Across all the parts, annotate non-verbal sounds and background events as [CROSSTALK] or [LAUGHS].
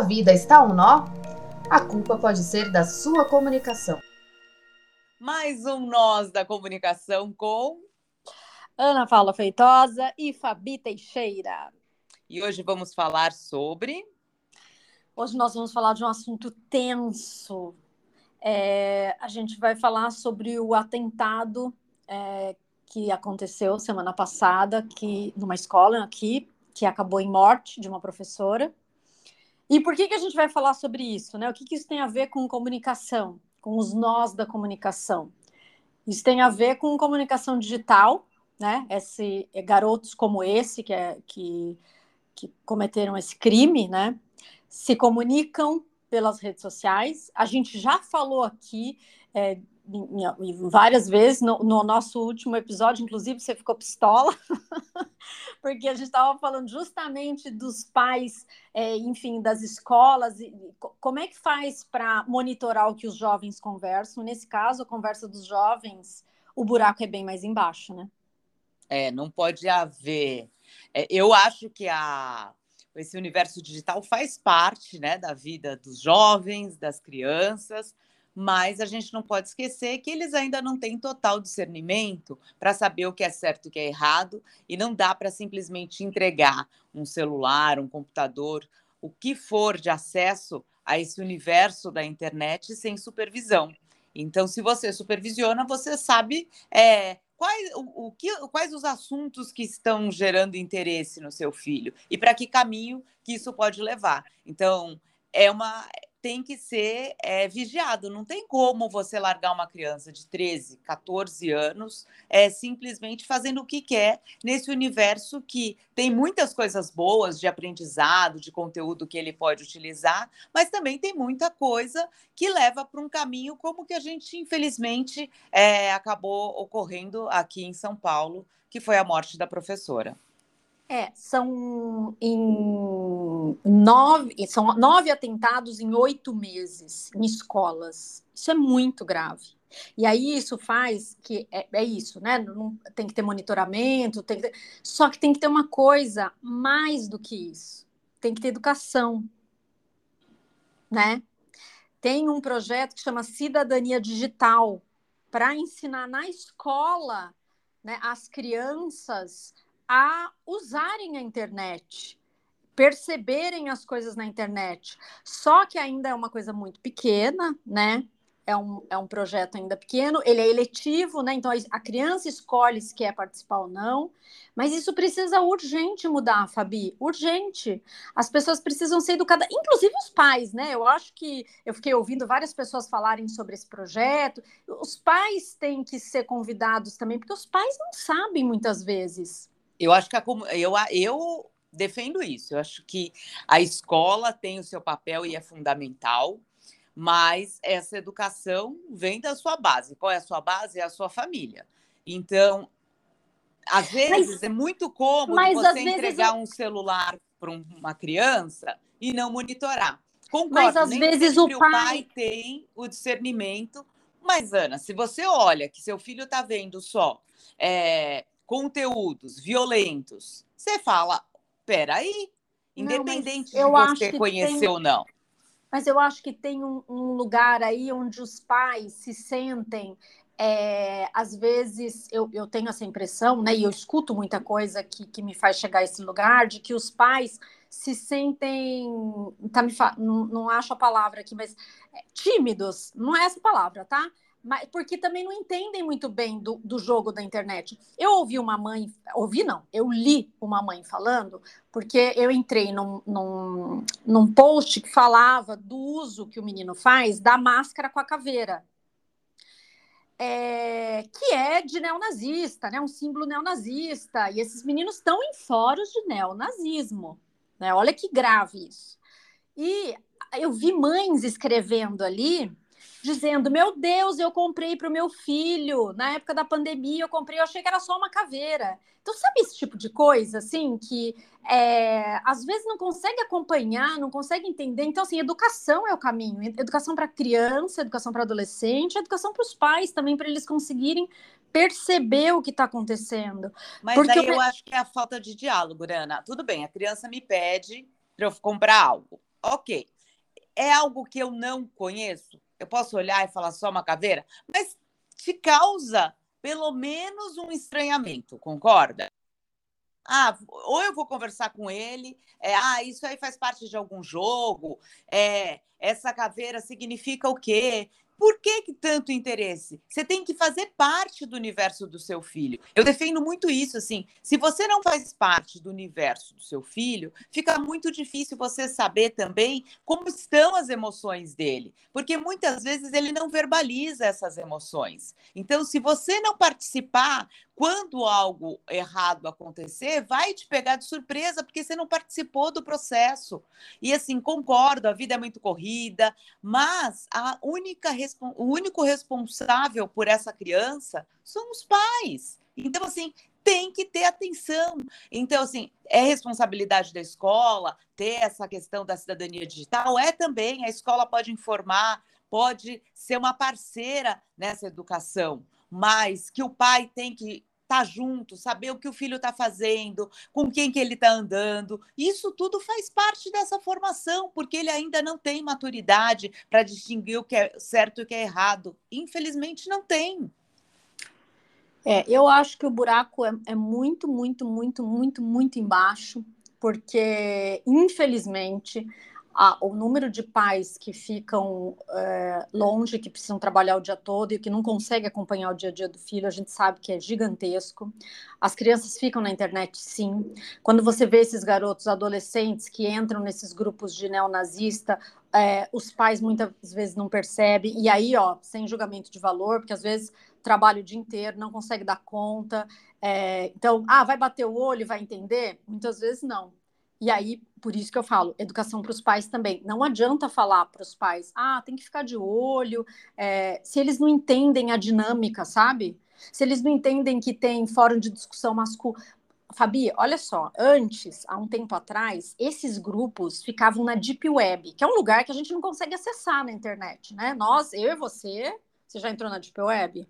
sua vida está um nó, a culpa pode ser da sua comunicação. Mais um Nós da Comunicação com Ana Paula Feitosa e Fabi Teixeira. E hoje vamos falar sobre. Hoje nós vamos falar de um assunto tenso. É, a gente vai falar sobre o atentado é, que aconteceu semana passada que numa escola aqui que acabou em morte de uma professora. E por que, que a gente vai falar sobre isso? Né? O que, que isso tem a ver com comunicação, com os nós da comunicação? Isso tem a ver com comunicação digital, né? Esse, é, garotos como esse que, é, que, que cometeram esse crime, né? Se comunicam pelas redes sociais. A gente já falou aqui é, várias vezes no, no, nosso último episódio, inclusive você ficou pistola, [LAUGHS] porque a gente estava falando justamente dos pais, é, enfim, das escolas, e, como é que faz para monitorar o que os jovens conversam? Nesse caso, a conversa dos jovens, o buraco é bem mais embaixo, né? É, não pode haver. É, eu acho que a, esse universo digital faz parte né, da vida dos jovens, das crianças, mas a gente não pode esquecer que eles ainda não têm total discernimento para saber o que é certo e o que é errado, e não dá para simplesmente entregar um celular, um computador, o que for de acesso a esse universo da internet sem supervisão. Então, se você supervisiona, você sabe é, quais, o, o que, quais os assuntos que estão gerando interesse no seu filho e para que caminho que isso pode levar. Então, é uma tem que ser é, vigiado. Não tem como você largar uma criança de 13, 14 anos é, simplesmente fazendo o que quer nesse universo que tem muitas coisas boas de aprendizado, de conteúdo que ele pode utilizar, mas também tem muita coisa que leva para um caminho como que a gente, infelizmente, é, acabou ocorrendo aqui em São Paulo, que foi a morte da professora. É, são em nove, são nove atentados em oito meses em escolas. Isso é muito grave. E aí isso faz que é, é isso, né? Não, tem que ter monitoramento, tem que ter, só que tem que ter uma coisa mais do que isso. Tem que ter educação, né? Tem um projeto que chama Cidadania Digital para ensinar na escola, né, as crianças a usarem a internet, perceberem as coisas na internet. Só que ainda é uma coisa muito pequena, né? É um, é um projeto ainda pequeno, ele é eletivo, né? Então a criança escolhe se quer participar ou não, mas isso precisa urgente mudar, Fabi, urgente. As pessoas precisam ser educadas, inclusive os pais, né? Eu acho que eu fiquei ouvindo várias pessoas falarem sobre esse projeto. Os pais têm que ser convidados também, porque os pais não sabem muitas vezes. Eu acho que a, eu, eu defendo isso. Eu acho que a escola tem o seu papel e é fundamental, mas essa educação vem da sua base. Qual é a sua base? É a sua família. Então, às vezes mas, é muito cômodo você entregar um celular para uma criança e não monitorar. Concordo, mas às vezes o pai... o pai tem o discernimento. Mas, Ana, se você olha que seu filho está vendo só é, conteúdos violentos, você fala, peraí, independente não, de você conhecer tem... ou não. Mas eu acho que tem um, um lugar aí onde os pais se sentem é, às vezes eu, eu, tenho essa impressão, né, e eu escuto muita coisa que, que me faz chegar a esse lugar, de que os pais se sentem, tá, me fa... não, não acho a palavra aqui, mas é, tímidos, não é essa palavra, tá? Mas porque também não entendem muito bem do, do jogo da internet. Eu ouvi uma mãe, ouvi não, eu li uma mãe falando, porque eu entrei num, num, num post que falava do uso que o menino faz da máscara com a caveira. É, que é de neonazista, né? um símbolo neonazista. E esses meninos estão em fóruns de neonazismo. Né? Olha que grave isso. E eu vi mães escrevendo ali dizendo: Meu Deus, eu comprei para o meu filho. Na época da pandemia, eu comprei, eu achei que era só uma caveira. Então, sabe esse tipo de coisa, assim, que é, às vezes não consegue acompanhar, não consegue entender. Então, assim, educação é o caminho. Educação para criança, educação para adolescente, educação para os pais também, para eles conseguirem perceber o que está acontecendo. Mas Porque aí eu... eu acho que é a falta de diálogo, Ana. Tudo bem, a criança me pede para eu comprar algo. ok, é algo que eu não conheço. Eu posso olhar e falar só uma caveira, mas te causa pelo menos um estranhamento, concorda? Ah, ou eu vou conversar com ele, é, ah, isso aí faz parte de algum jogo, é, essa caveira significa o quê? Por que, que tanto interesse? Você tem que fazer parte do universo do seu filho. Eu defendo muito isso, assim. Se você não faz parte do universo do seu filho, fica muito difícil você saber também como estão as emoções dele, porque muitas vezes ele não verbaliza essas emoções. Então, se você não participar, quando algo errado acontecer, vai te pegar de surpresa, porque você não participou do processo. E assim, concordo, a vida é muito corrida, mas a única, o único responsável por essa criança são os pais. Então, assim, tem que ter atenção. Então, assim, é responsabilidade da escola ter essa questão da cidadania digital? É também, a escola pode informar, pode ser uma parceira nessa educação, mas que o pai tem que estar tá junto, saber o que o filho está fazendo, com quem que ele está andando. Isso tudo faz parte dessa formação, porque ele ainda não tem maturidade para distinguir o que é certo e o que é errado. Infelizmente, não tem. É, eu acho que o buraco é, é muito, muito, muito, muito, muito embaixo, porque, infelizmente, a, o número de pais que ficam é, longe, que precisam trabalhar o dia todo e que não conseguem acompanhar o dia a dia do filho, a gente sabe que é gigantesco. As crianças ficam na internet, sim. Quando você vê esses garotos adolescentes que entram nesses grupos de neonazista, é, os pais muitas vezes não percebem, e aí, ó, sem julgamento de valor, porque às vezes trabalha o dia inteiro, não consegue dar conta. É, então, ah, vai bater o olho, vai entender? Muitas vezes não e aí, por isso que eu falo, educação para os pais também. Não adianta falar para os pais, ah, tem que ficar de olho, é, se eles não entendem a dinâmica, sabe? Se eles não entendem que tem fórum de discussão masculino. Fabi, olha só, antes, há um tempo atrás, esses grupos ficavam na Deep Web, que é um lugar que a gente não consegue acessar na internet, né? Nós, eu e você, você já entrou na Deep Web?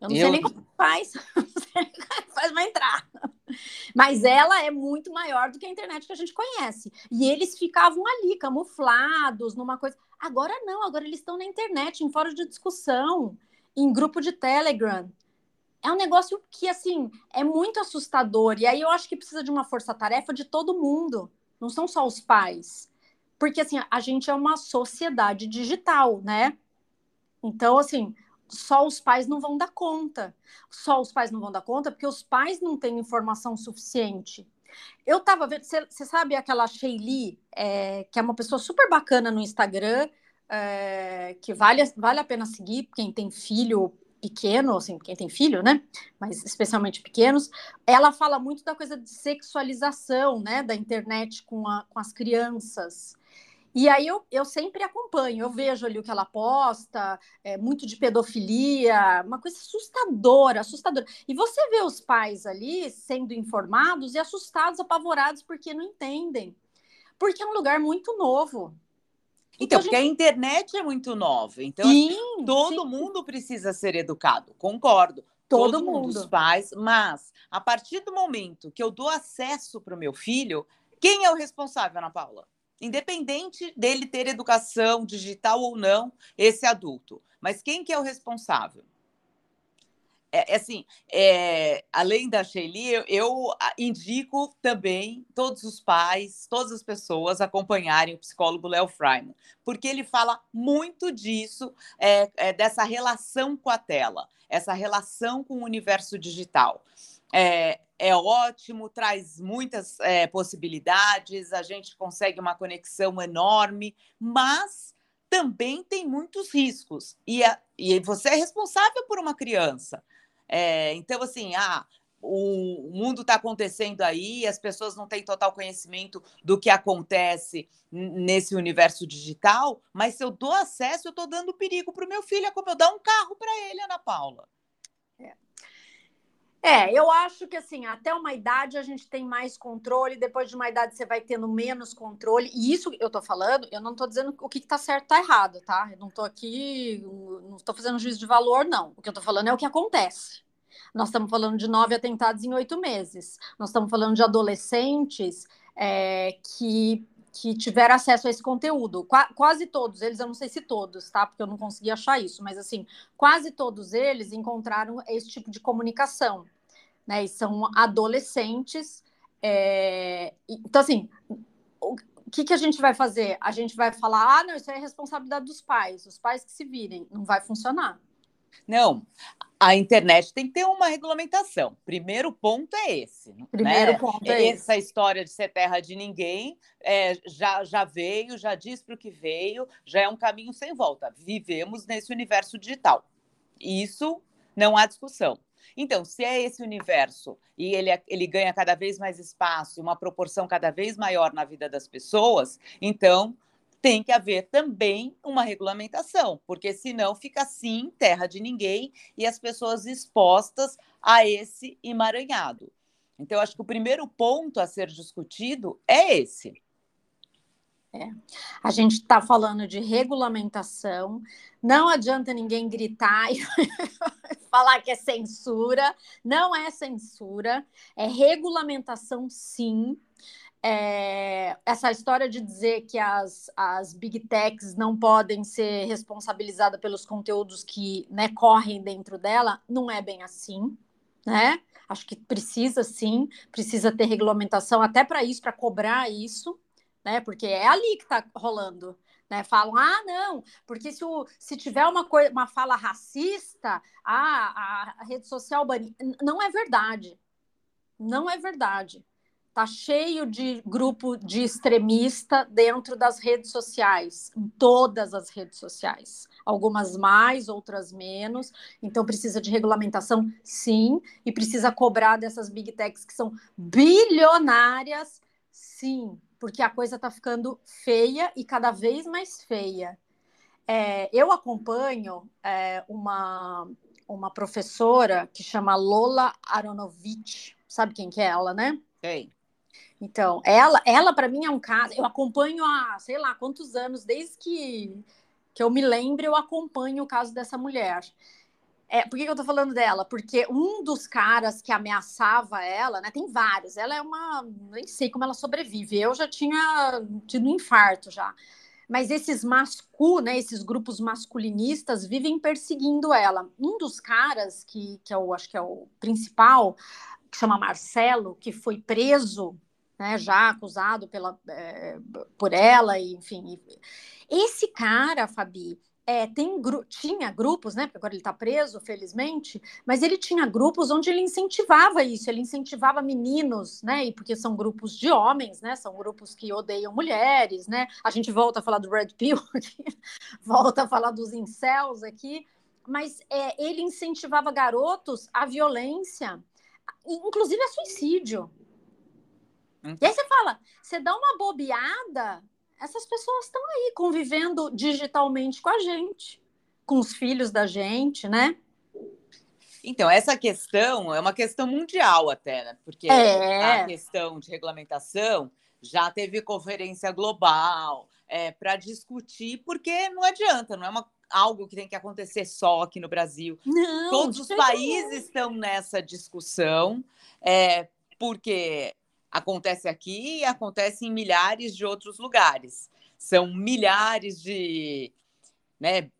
Eu não eu... sei nem como faz, [LAUGHS] não sei nem como faz para entrar. Mas ela é muito maior do que a internet que a gente conhece. E eles ficavam ali, camuflados, numa coisa. Agora não, agora eles estão na internet, em fórum de discussão, em grupo de Telegram. É um negócio que, assim, é muito assustador. E aí eu acho que precisa de uma força-tarefa de todo mundo. Não são só os pais. Porque, assim, a gente é uma sociedade digital, né? Então, assim, só os pais não vão dar conta. Só os pais não vão dar conta porque os pais não têm informação suficiente. Eu estava vendo, você sabe aquela Sheili, é, que é uma pessoa super bacana no Instagram, é, que vale, vale a pena seguir quem tem filho pequeno, assim, quem tem filho, né? Mas especialmente pequenos. Ela fala muito da coisa de sexualização, né, da internet com, a, com as crianças. E aí eu, eu sempre acompanho, eu vejo ali o que ela posta, é, muito de pedofilia, uma coisa assustadora, assustadora. E você vê os pais ali sendo informados e assustados, apavorados, porque não entendem. Porque é um lugar muito novo. Então, então porque a, gente... internet é muito nova. Então, sim, todo sim. mundo precisa ser educado, concordo. Todo, todo mundo. Os pais, mas a partir do momento que eu dou acesso para o meu filho, quem é o responsável, Ana Paula? Independente dele ter educação digital ou não, esse adulto. Mas quem que é o responsável? É, é assim, é, além da Shelly, eu, eu, indico também todos os pais, todas as pessoas acompanharem o psicólogo Léo Freiman, porque ele fala muito disso, é, é, dessa relação com a tela, essa relação com o universo digital. É, é ótimo, traz muitas é, possibilidades, a gente consegue uma conexão enorme, mas também tem muitos riscos. E, a, e você é responsável por uma criança. É, então, assim, ah, o, mundo está acontecendo aí, as pessoas não têm total conhecimento do que acontece nesse universo digital, mas se eu dou acesso, eu estou dando perigo para o meu filho, é como eu dar um carro para ele, Ana Paula. É, eu acho que assim, até uma idade a gente tem mais controle, depois de uma idade você vai tendo menos controle. E isso eu tô falando, eu não tô dizendo o que, que tá certo tá errado, tá? Eu não tô aqui, não tô fazendo juízo de valor, não. O que eu tô falando é o que acontece. Nós estamos falando de nove atentados em oito meses. Nós estamos falando de adolescentes é, que que tiveram acesso a esse conteúdo. Qua quase todos eles, eu não sei se todos, tá? Porque eu não consegui achar isso, mas assim, quase todos eles encontraram esse tipo de comunicação, né? E são adolescentes. É... Então, assim, o que, que a gente vai fazer? A gente vai falar, ah, não, isso é responsabilidade dos pais, os pais que se virem. Não vai funcionar. Não, a internet tem que ter uma regulamentação. Primeiro ponto é esse. Primeiro né? ponto é Essa esse. história de ser terra de ninguém é, já, já veio, já diz para o que veio, já é um caminho sem volta. Vivemos nesse universo digital. Isso não há discussão. Então, se é esse universo e ele, é, ele ganha cada vez mais espaço, uma proporção cada vez maior na vida das pessoas, então tem que haver também uma regulamentação, porque senão fica assim, terra de ninguém, e as pessoas expostas a esse emaranhado. Então, acho que o primeiro ponto a ser discutido é esse. É. A gente está falando de regulamentação, não adianta ninguém gritar [LAUGHS] e falar que é censura, não é censura, é regulamentação sim. É, essa história de dizer que as, as big techs não podem ser responsabilizadas pelos conteúdos que né, correm dentro dela, não é bem assim, né? Acho que precisa sim, precisa ter regulamentação até para isso, para cobrar isso, né? Porque é ali que está rolando. Né, falam, ah, não, porque se, o, se tiver uma, coisa, uma fala racista, ah, a, rede social bane. Não é verdade. Não é verdade. Tá cheio de grupo de extremista dentro das redes sociais, em todas as redes sociais. Algumas mais, outras menos. Então precisa de regulamentação, sim, e precisa cobrar dessas big techs que são bilionárias, sim, porque a coisa está ficando feia e cada vez mais feia. É, eu acompanho é, uma, uma professora que chama Lola Aronovich, sabe quem que é ela, né? Sei. Então, ela, ela para mim é um caso. Eu acompanho há, sei lá, quantos anos, desde que, que eu me lembro, eu acompanho o caso dessa mulher. É, por que, que eu tô falando dela? Porque um dos caras que ameaçava ela, né? Tem vários. Ela é uma. Nem sei como ela sobrevive. Eu já tinha tido um infarto já. Mas esses mascu, né? Esses grupos masculinistas vivem perseguindo ela. Um dos caras que, que eu acho que é o principal, que chama Marcelo, que foi preso né, já acusado pela, é, por ela, e, enfim. Esse cara, Fabi, é, tem gru tinha grupos, né? Porque agora ele está preso, felizmente, mas ele tinha grupos onde ele incentivava isso, ele incentivava meninos, né? E porque são grupos de homens, né? São grupos que odeiam mulheres, né? A gente volta a falar do Red Pill [LAUGHS] aqui, volta a falar dos incels aqui, mas é, ele incentivava garotos à violência, inclusive a suicídio. Hum. E aí você fala, você dá uma bobeada, essas pessoas estão aí convivendo digitalmente com a gente, com os filhos da gente, né? Então, essa questão é uma questão mundial até, né? Porque é. a questão de regulamentação já teve conferência global é, para discutir, porque não adianta, não é uma, algo que tem que acontecer só aqui no Brasil. Não, Todos os países estão nessa discussão, é, porque acontece aqui e acontece em milhares de outros lugares. São milhares de né,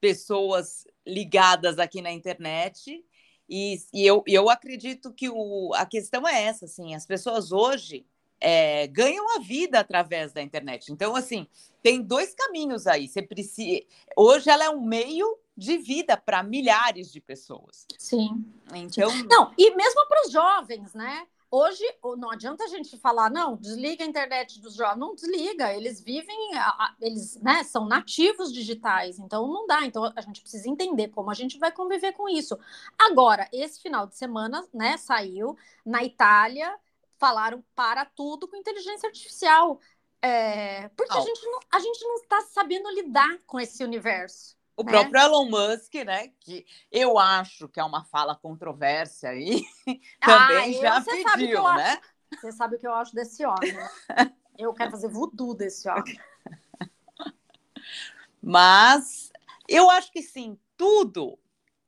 pessoas ligadas aqui na internet. E, e eu, eu acredito que o, a questão é essa, assim, as pessoas hoje é, ganham a vida através da internet. Então, assim, tem dois caminhos aí. Você precisa. Hoje ela é um meio de vida para milhares de pessoas. Sim. Então. Não, e mesmo para os jovens, né? Hoje, não adianta a gente falar, não, desliga a internet dos jovens. Não desliga, eles vivem, eles né, são nativos digitais, então não dá. Então a gente precisa entender como a gente vai conviver com isso. Agora, esse final de semana, né, saiu na Itália, falaram para tudo com inteligência artificial. É, porque oh. a gente, não, a gente não está sabendo lidar com esse universo. O né? próprio Elon Musk, né? Que eu acho que é uma fala controvérsia aí, [LAUGHS] também ah, já pediu, né? Acho, você sabe o que eu acho desse homem. Né? Eu quero fazer voodoo desse homem. [LAUGHS] Mas eu acho que sim, tudo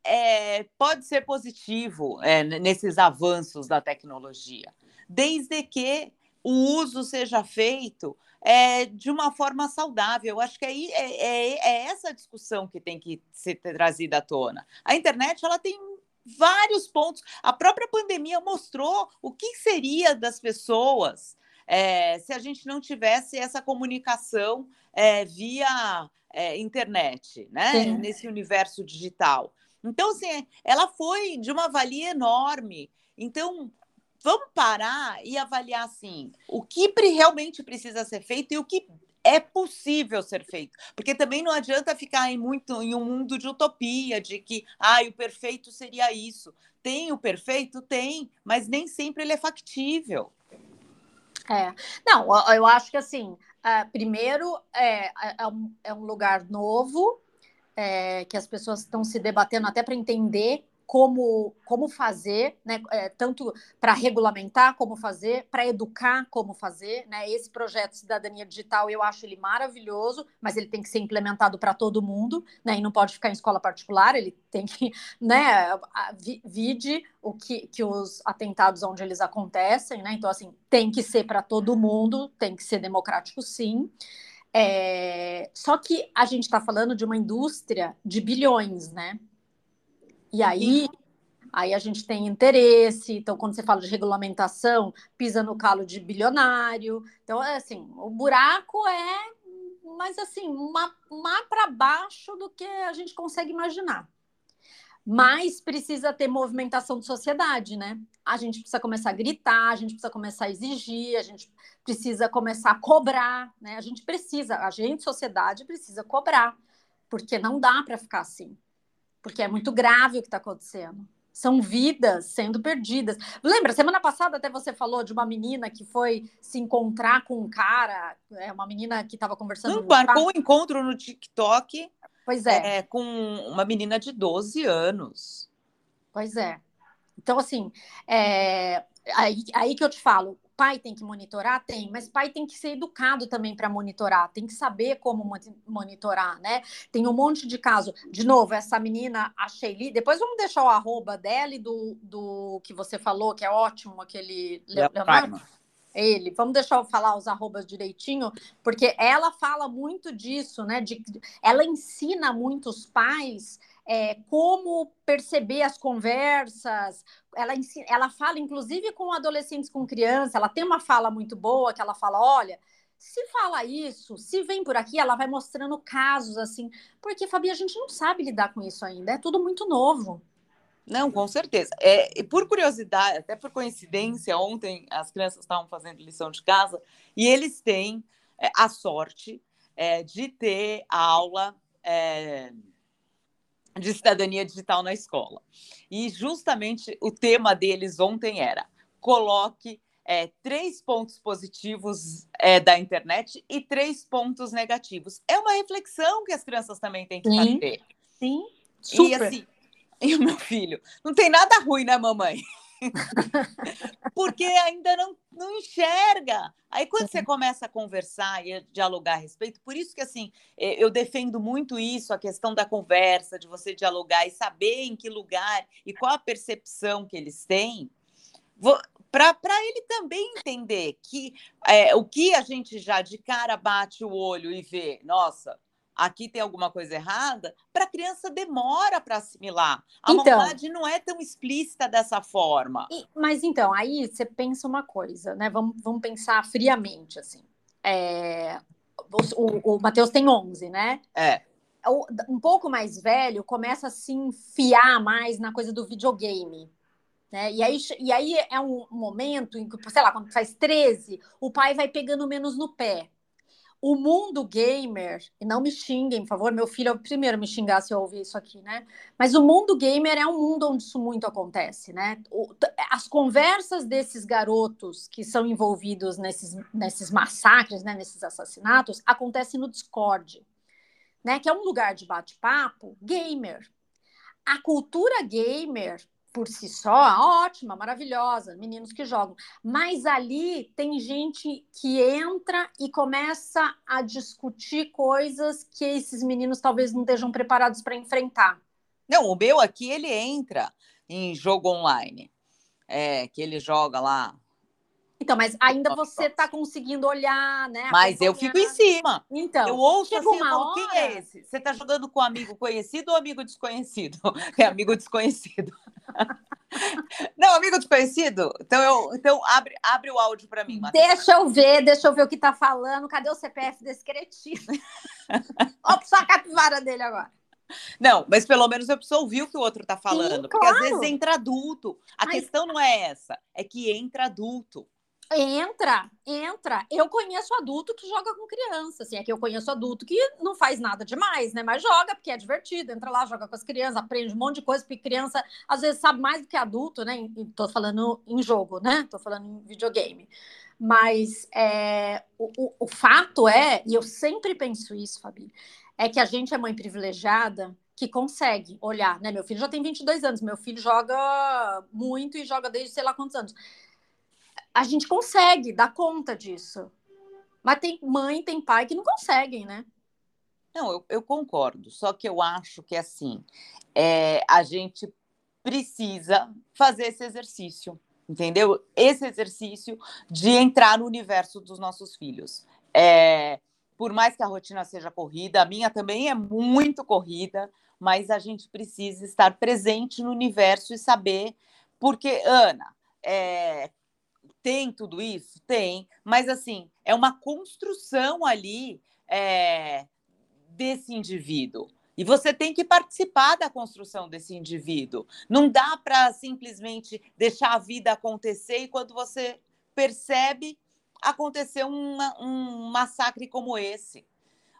é, pode ser positivo é, nesses avanços da tecnologia, desde que o uso seja feito é, de uma forma saudável. Eu acho que é, é, é, essa discussão que tem que ser trazida à tona. A internet ela tem vários pontos. A própria pandemia mostrou o que seria das pessoas é, se a gente não tivesse essa comunicação é, via é, internet, né? Sim. Nesse universo digital. Então, assim, ela foi de uma valia enorme. Então, vamos parar e avaliar assim o que realmente precisa ser feito e o que é possível ser feito, porque também não adianta ficar em muito em um mundo de utopia, de que ah, o perfeito seria isso. Tem o perfeito, tem, mas nem sempre ele é factível. É, não, eu acho que assim, primeiro é, é, é, é um lugar novo é, que as pessoas estão se debatendo até para entender como, como fazer, né, é, tanto para regulamentar como fazer, para educar como fazer. Né? Esse projeto Cidadania Digital eu acho ele maravilhoso, mas ele tem que ser implementado para todo mundo, né? E não pode ficar em escola particular, ele tem que, [LAUGHS] né, vide o que, que os atentados onde eles acontecem, né? Então, assim, tem que ser para todo mundo, tem que ser democrático sim. É... Só que a gente está falando de uma indústria de bilhões, né? E aí, aí a gente tem interesse. Então, quando você fala de regulamentação, pisa no calo de bilionário. Então, é assim, o buraco é, mas assim, mais para baixo do que a gente consegue imaginar. Mas precisa ter movimentação de sociedade, né? A gente precisa começar a gritar, a gente precisa começar a exigir, a gente precisa começar a cobrar, né? A gente precisa, a gente, sociedade, precisa cobrar, porque não dá para ficar assim porque é muito grave o que está acontecendo. São vidas sendo perdidas. Lembra, semana passada até você falou de uma menina que foi se encontrar com um cara, é uma menina que estava conversando. Marcou um encontro no TikTok. Pois é. é. Com uma menina de 12 anos. Pois é. Então, assim, é, aí, aí que eu te falo, pai tem que monitorar? Tem, mas pai tem que ser educado também para monitorar, tem que saber como monitorar, né? Tem um monte de caso. De novo, essa menina, a Sheili, depois vamos deixar o arroba dela e do, do que você falou, que é ótimo, aquele Leonardo. Ele, vamos deixar eu falar os arrobas direitinho, porque ela fala muito disso, né? De, ela ensina muitos pais é, como perceber as conversas. Ela, ensina, ela fala, inclusive, com adolescentes, com crianças. Ela tem uma fala muito boa que ela fala: olha. Se fala isso, se vem por aqui, ela vai mostrando casos assim, porque, Fabi, a gente não sabe lidar com isso ainda, é tudo muito novo. Não, com certeza. É, e por curiosidade, até por coincidência, ontem as crianças estavam fazendo lição de casa e eles têm é, a sorte é, de ter aula é, de cidadania digital na escola. E justamente o tema deles ontem era: coloque é, três pontos positivos é, da internet e três pontos negativos. É uma reflexão que as crianças também têm que sim, fazer. Sim, super. E assim, [LAUGHS] e o meu filho, não tem nada ruim, né, mamãe? [LAUGHS] porque ainda não, não enxerga. Aí quando você começa a conversar e a dialogar a respeito, por isso que assim, é, eu defendo muito isso, a questão da conversa, de você dialogar e saber em que lugar e qual a percepção que eles têm, para ele também entender que é, o que a gente já de cara bate o olho e vê, nossa, aqui tem alguma coisa errada, para a criança demora para assimilar. A então, maldade não é tão explícita dessa forma. E, mas então, aí você pensa uma coisa, né? Vamos, vamos pensar friamente, assim. É, o, o Matheus tem 11, né? É. Um pouco mais velho começa a se enfiar mais na coisa do videogame. Né? E, aí, e aí é um momento em que, sei lá, quando faz 13, o pai vai pegando menos no pé. O mundo gamer, e não me xinguem, por favor, meu filho é o primeiro a me xingar se eu ouvir isso aqui, né? Mas o mundo gamer é um mundo onde isso muito acontece, né? O, as conversas desses garotos que são envolvidos nesses, nesses massacres, né, nesses assassinatos, acontecem no Discord, né? Que é um lugar de bate-papo gamer. A cultura gamer por si só, ótima, maravilhosa, meninos que jogam. Mas ali tem gente que entra e começa a discutir coisas que esses meninos talvez não estejam preparados para enfrentar. Não, o meu aqui ele entra em jogo online, é, que ele joga lá Então, mas ainda você está conseguindo olhar, né? Mas eu fico em cima. Então, eu ouço assim, falo, hora... quem é esse? Você está jogando com amigo conhecido ou amigo desconhecido? [LAUGHS] É amigo desconhecido. [LAUGHS] Não, amigo desconhecido? Então, eu, então abre, abre o áudio para mim. Matheus. Deixa eu ver, deixa eu ver o que está falando. Cadê o CPF desse cretino? [LAUGHS] Ó, só a capivara dele agora. Não, mas pelo menos eu preciso ouvir o que o outro está falando. Sim, porque às vezes entra adulto. A questão não é essa, é que entra adulto. Entra, entra. Eu conheço adulto que joga com criança, assim, é que eu conheço adulto que não faz nada demais, né? Mas joga porque é divertido, entra lá, joga com as crianças, aprende um monte de coisa, porque criança às vezes sabe mais do que adulto, né? Tô falando em jogo, né? Tô falando em videogame. Mas é, o, o, o fato é, e eu sempre penso isso, Fabi, é que a gente é mãe privilegiada que consegue olhar, né? Meu filho já tem 22 anos, meu filho joga muito e joga desde sei lá quantos anos a gente consegue dar conta disso. Mas tem mãe, tem pai que não conseguem, né? Não, eu, eu concordo. Só que eu acho que assim, é, a gente precisa fazer esse exercício, entendeu? Esse exercício de entrar no universo dos nossos filhos. É, por mais que a rotina seja corrida, a minha também é muito corrida, mas a gente precisa estar presente no universo e saber, porque, Ana, é, tem tudo isso? Tem, mas assim, é uma construção ali é, desse indivíduo. E você tem que participar da construção desse indivíduo. Não dá para simplesmente deixar a vida acontecer e quando você percebe, aconteceu uma, um massacre como esse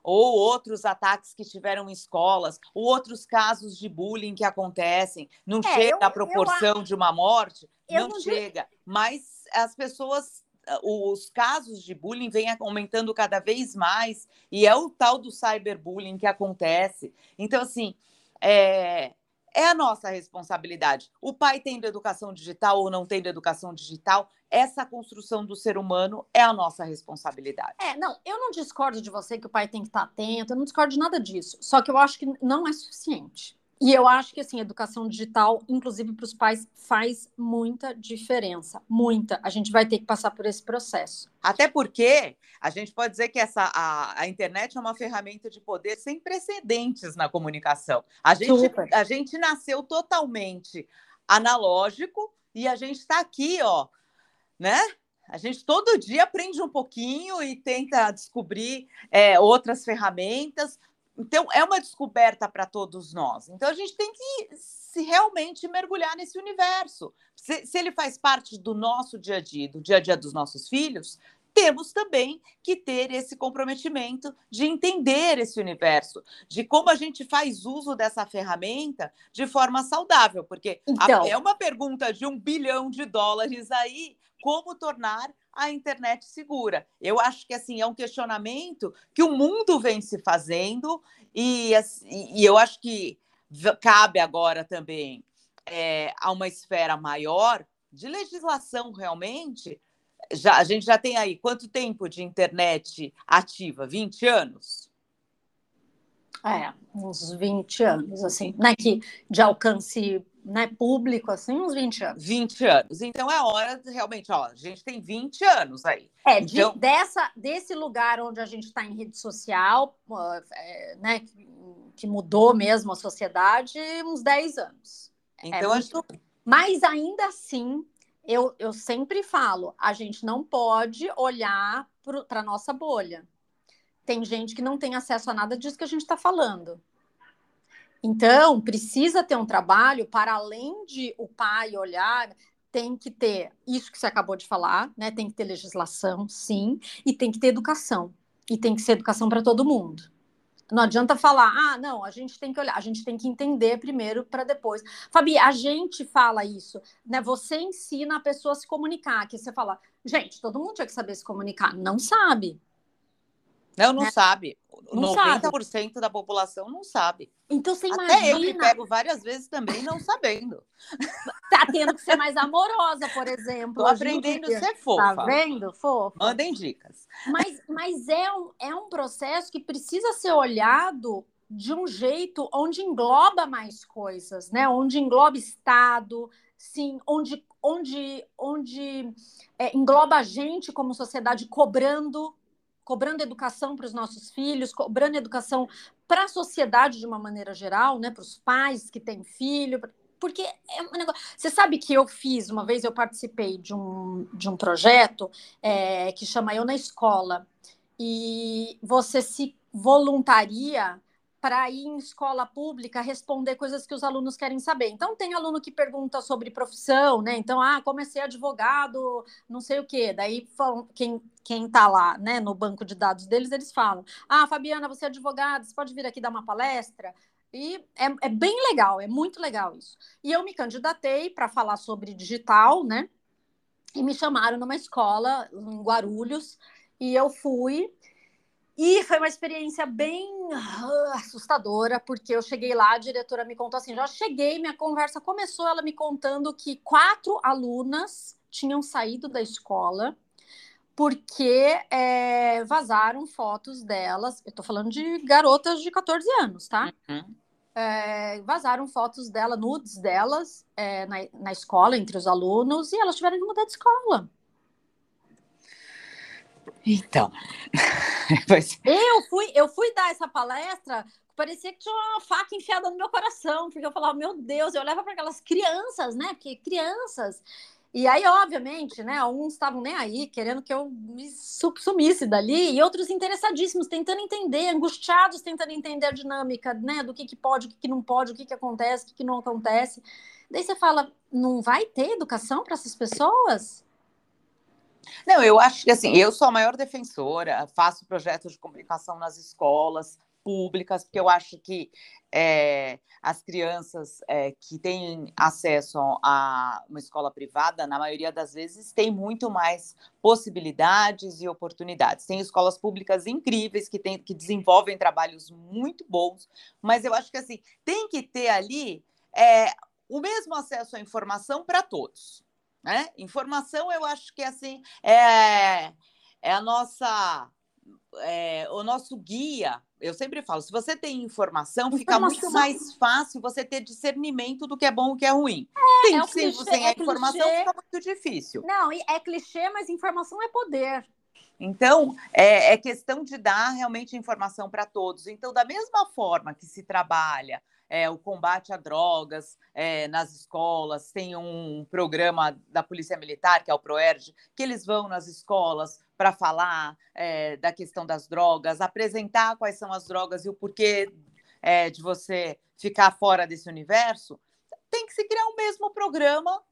ou outros ataques que tiveram em escolas, ou outros casos de bullying que acontecem. Não é, chega à proporção eu, de uma morte, não, não chega. Mas as pessoas os casos de bullying vêm aumentando cada vez mais e é o tal do cyberbullying que acontece. Então, assim, é, é a nossa responsabilidade. O pai tendo educação digital ou não tendo educação digital, essa construção do ser humano é a nossa responsabilidade. É, não, eu não discordo de você que o pai tem que estar atento, eu não discordo de nada disso. Só que eu acho que não é suficiente. E eu acho que assim, educação digital, inclusive para os pais, faz muita diferença. Muita. A gente vai ter que passar por esse processo. Até porque a gente pode dizer que essa, a, a internet é uma ferramenta de poder sem precedentes na comunicação. A gente, a gente nasceu totalmente analógico e a gente está aqui, ó, né? A gente todo dia aprende um pouquinho e tenta descobrir é, outras ferramentas. Então, é uma descoberta para todos nós. Então, a gente tem que se realmente mergulhar nesse universo. Se, se, ele faz parte do nosso dia a dia, do dia a dia dos nossos filhos, temos também que ter esse comprometimento de entender esse universo, de como a gente faz uso dessa ferramenta de forma saudável, porque então, é uma pergunta de um bilhão de dólares aí como tornar a internet segura. Eu acho que assim é um questionamento que o mundo vem se fazendo e, e eu acho que cabe agora também é, a uma esfera maior de legislação realmente. Já, a gente já tem aí quanto tempo de internet ativa? 20 anos? É, uns 20 anos, assim, né? Que de alcance né, público, assim, uns 20 anos. 20 anos. Então é hora de, realmente, ó, a gente tem 20 anos aí. É, então... de, dessa, desse lugar onde a gente está em rede social, é, né, que mudou mesmo a sociedade, uns 10 anos. É então, é muito... acho... Mas ainda assim, eu, eu sempre falo, a gente não pode olhar para a nossa bolha. Tem gente que não tem acesso a nada disso que a gente está falando. Então, precisa ter um trabalho para além de o pai olhar, tem que ter isso que você acabou de falar, né? Tem que ter legislação, sim, e tem que ter educação. E tem que ser educação para todo mundo. Não adianta falar, ah, não, a gente tem que olhar, a gente tem que entender primeiro para depois. Fabi, a gente fala isso, né? Você ensina a pessoa a se comunicar, que você fala, gente, todo mundo tinha que saber se comunicar. Não sabe. Não, não né? sabe. Não 90% sabe. da população não sabe. Então você imagina. Até eu que pego várias vezes também não sabendo. [LAUGHS] Tá tendo que ser mais amorosa, por exemplo. Tô aprendendo a ser fofa. Tá vendo? Fofa. Mandem dicas. Mas, mas é, um, é um processo que precisa ser olhado de um jeito onde engloba mais coisas, né? Onde engloba Estado, sim, onde, onde, onde é, engloba a gente como sociedade cobrando cobrando educação para os nossos filhos, cobrando educação para a sociedade de uma maneira geral, né, para os pais que têm filho, porque é um negócio. Você sabe que eu fiz uma vez, eu participei de um, de um projeto é, que chama Eu na Escola, e você se voluntaria para ir em escola pública responder coisas que os alunos querem saber. Então, tem aluno que pergunta sobre profissão, né? Então, ah, como é advogado, não sei o quê. Daí, quem quem está lá, né, no banco de dados deles, eles falam: Ah, Fabiana, você é advogada, você pode vir aqui dar uma palestra? E é, é bem legal, é muito legal isso. E eu me candidatei para falar sobre digital, né? E me chamaram numa escola em Guarulhos, e eu fui. E foi uma experiência bem uh, assustadora, porque eu cheguei lá, a diretora me contou assim: já cheguei, minha conversa começou ela me contando que quatro alunas tinham saído da escola porque é, vazaram fotos delas. Eu estou falando de garotas de 14 anos, tá? Uhum. É, vazaram fotos dela, nudes delas, é, na, na escola, entre os alunos, e elas tiveram que mudar de escola. Então, [LAUGHS] eu fui, eu fui dar essa palestra, parecia que tinha uma faca enfiada no meu coração, porque eu falava, meu Deus, eu olhava para aquelas crianças, né? Porque crianças. E aí, obviamente, né, uns estavam nem aí, querendo que eu me sumisse dali, e outros interessadíssimos, tentando entender, angustiados, tentando entender a dinâmica, né, do que, que pode, o que, que não pode, o que, que acontece, o que, que não acontece. Daí você fala, não vai ter educação para essas pessoas? Não, eu acho que assim, eu sou a maior defensora, faço projetos de comunicação nas escolas públicas, porque eu acho que é, as crianças é, que têm acesso a uma escola privada, na maioria das vezes, têm muito mais possibilidades e oportunidades. Tem escolas públicas incríveis que, tem, que desenvolvem trabalhos muito bons, mas eu acho que assim tem que ter ali é, o mesmo acesso à informação para todos. Né? Informação, eu acho que assim é, é a nossa é, o nosso guia. Eu sempre falo, se você tem informação, informação, fica muito mais fácil você ter discernimento do que é bom e o que é ruim. É, Sim, é clichê, sem a é informação clichê. fica muito difícil. Não, é clichê, mas informação é poder. Então, é, é questão de dar realmente informação para todos. Então, da mesma forma que se trabalha é, o combate a drogas é, nas escolas, tem um programa da Polícia Militar, que é o PROERG, que eles vão nas escolas para falar é, da questão das drogas, apresentar quais são as drogas e o porquê é, de você ficar fora desse universo, tem que se criar o um mesmo programa,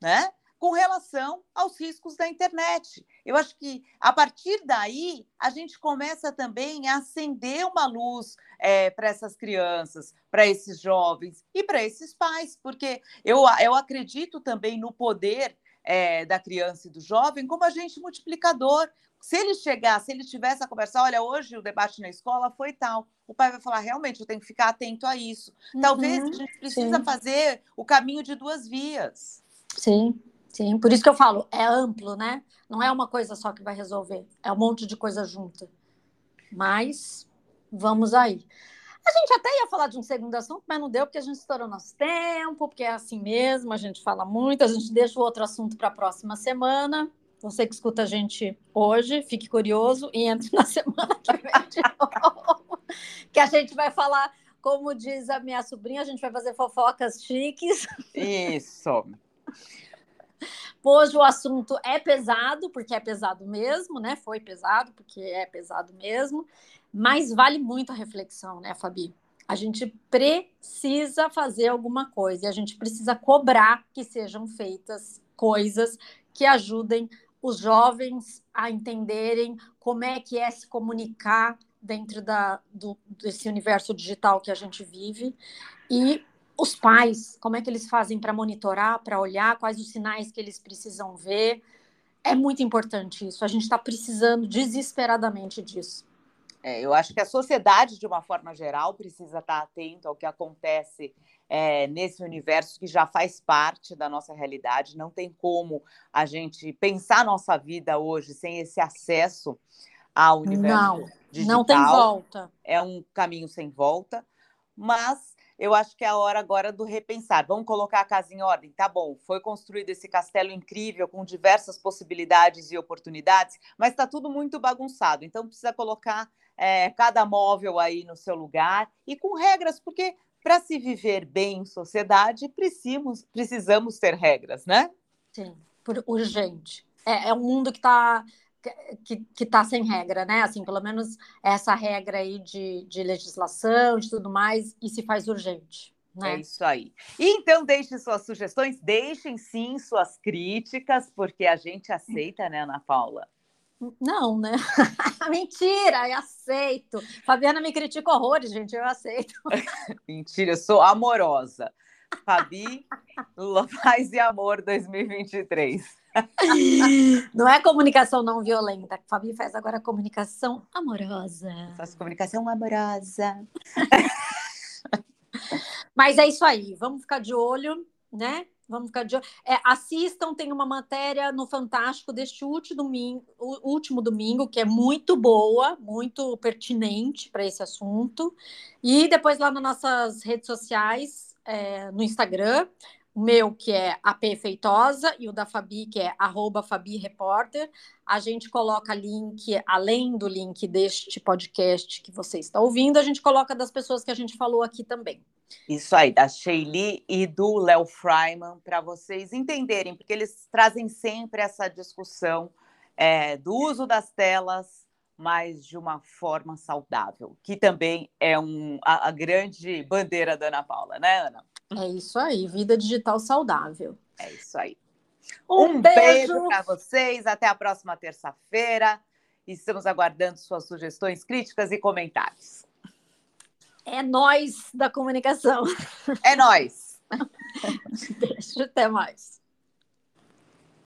né? Com relação aos riscos da internet. Eu acho que a partir daí a gente começa também a acender uma luz é, para essas crianças, para esses jovens e para esses pais, porque eu, eu acredito também no poder é, da criança e do jovem como agente multiplicador. Se ele chegar, se ele tivesse a conversar, olha, hoje o debate na escola foi tal, o pai vai falar, realmente, eu tenho que ficar atento a isso. Uhum, Talvez a gente precisa sim. fazer o caminho de duas vias. Sim, Sim, por isso que eu falo, é amplo, né? Não é uma coisa só que vai resolver, é um monte de coisa junta. Mas vamos aí. A gente até ia falar de um segundo assunto, mas não deu porque a gente estourou nosso tempo, porque é assim mesmo, a gente fala muito, a gente deixa o outro assunto para a próxima semana. Você que escuta a gente hoje, fique curioso e entre na [LAUGHS] semana que vem de novo, que a gente vai falar, como diz a minha sobrinha, a gente vai fazer fofocas chiques. Isso. Hoje o assunto é pesado, porque é pesado mesmo, né? Foi pesado, porque é pesado mesmo, mas vale muito a reflexão, né, Fabi? A gente precisa fazer alguma coisa e a gente precisa cobrar que sejam feitas coisas que ajudem os jovens a entenderem como é que é se comunicar dentro da, do, desse universo digital que a gente vive e os pais, como é que eles fazem para monitorar, para olhar, quais os sinais que eles precisam ver. É muito importante isso. A gente está precisando desesperadamente disso. É, eu acho que a sociedade, de uma forma geral, precisa estar tá atento ao que acontece é, nesse universo que já faz parte da nossa realidade. Não tem como a gente pensar nossa vida hoje sem esse acesso ao universo não, digital. Não tem volta. É um caminho sem volta, mas eu acho que é a hora agora do repensar. Vamos colocar a casa em ordem? Tá bom, foi construído esse castelo incrível com diversas possibilidades e oportunidades, mas está tudo muito bagunçado. Então precisa colocar é, cada móvel aí no seu lugar e com regras, porque para se viver bem em sociedade, precisamos, precisamos ter regras, né? Sim, por urgente. É, é um mundo que está que, que tá sem regra, né? Assim, pelo menos essa regra aí de, de legislação, de tudo mais, e se faz urgente. Né? É isso aí. Então, deixem suas sugestões, deixem sim suas críticas, porque a gente aceita, né, Ana Paula? Não, né? [LAUGHS] Mentira, eu aceito. Fabiana me critica horrores, gente, eu aceito. [LAUGHS] Mentira, eu sou amorosa. Fabi, [LAUGHS] Paz e Amor 2023. [LAUGHS] Não é comunicação não violenta. A Fabi faz agora comunicação amorosa. Faz comunicação amorosa. [LAUGHS] Mas é isso aí. Vamos ficar de olho, né? Vamos ficar de olho. É, assistam, tem uma matéria no Fantástico deste último domingo, último domingo, que é muito boa, muito pertinente para esse assunto. E depois lá nas nossas redes sociais, é, no Instagram, o meu, que é AP Feitosa, e o da Fabi, que é arroba Fabi Repórter. A gente coloca link, além do link deste podcast que você está ouvindo, a gente coloca das pessoas que a gente falou aqui também. Isso aí, da Sheili e do Léo Freiman, para vocês entenderem, porque eles trazem sempre essa discussão é, do uso das telas, mas de uma forma saudável, que também é um, a, a grande bandeira da Ana Paula, né, Ana? É isso aí, vida digital saudável. É isso aí. Um, um beijo, beijo para vocês, até a próxima terça-feira. Estamos aguardando suas sugestões, críticas e comentários. É nós da comunicação. É nós. [LAUGHS] Beijo, até mais.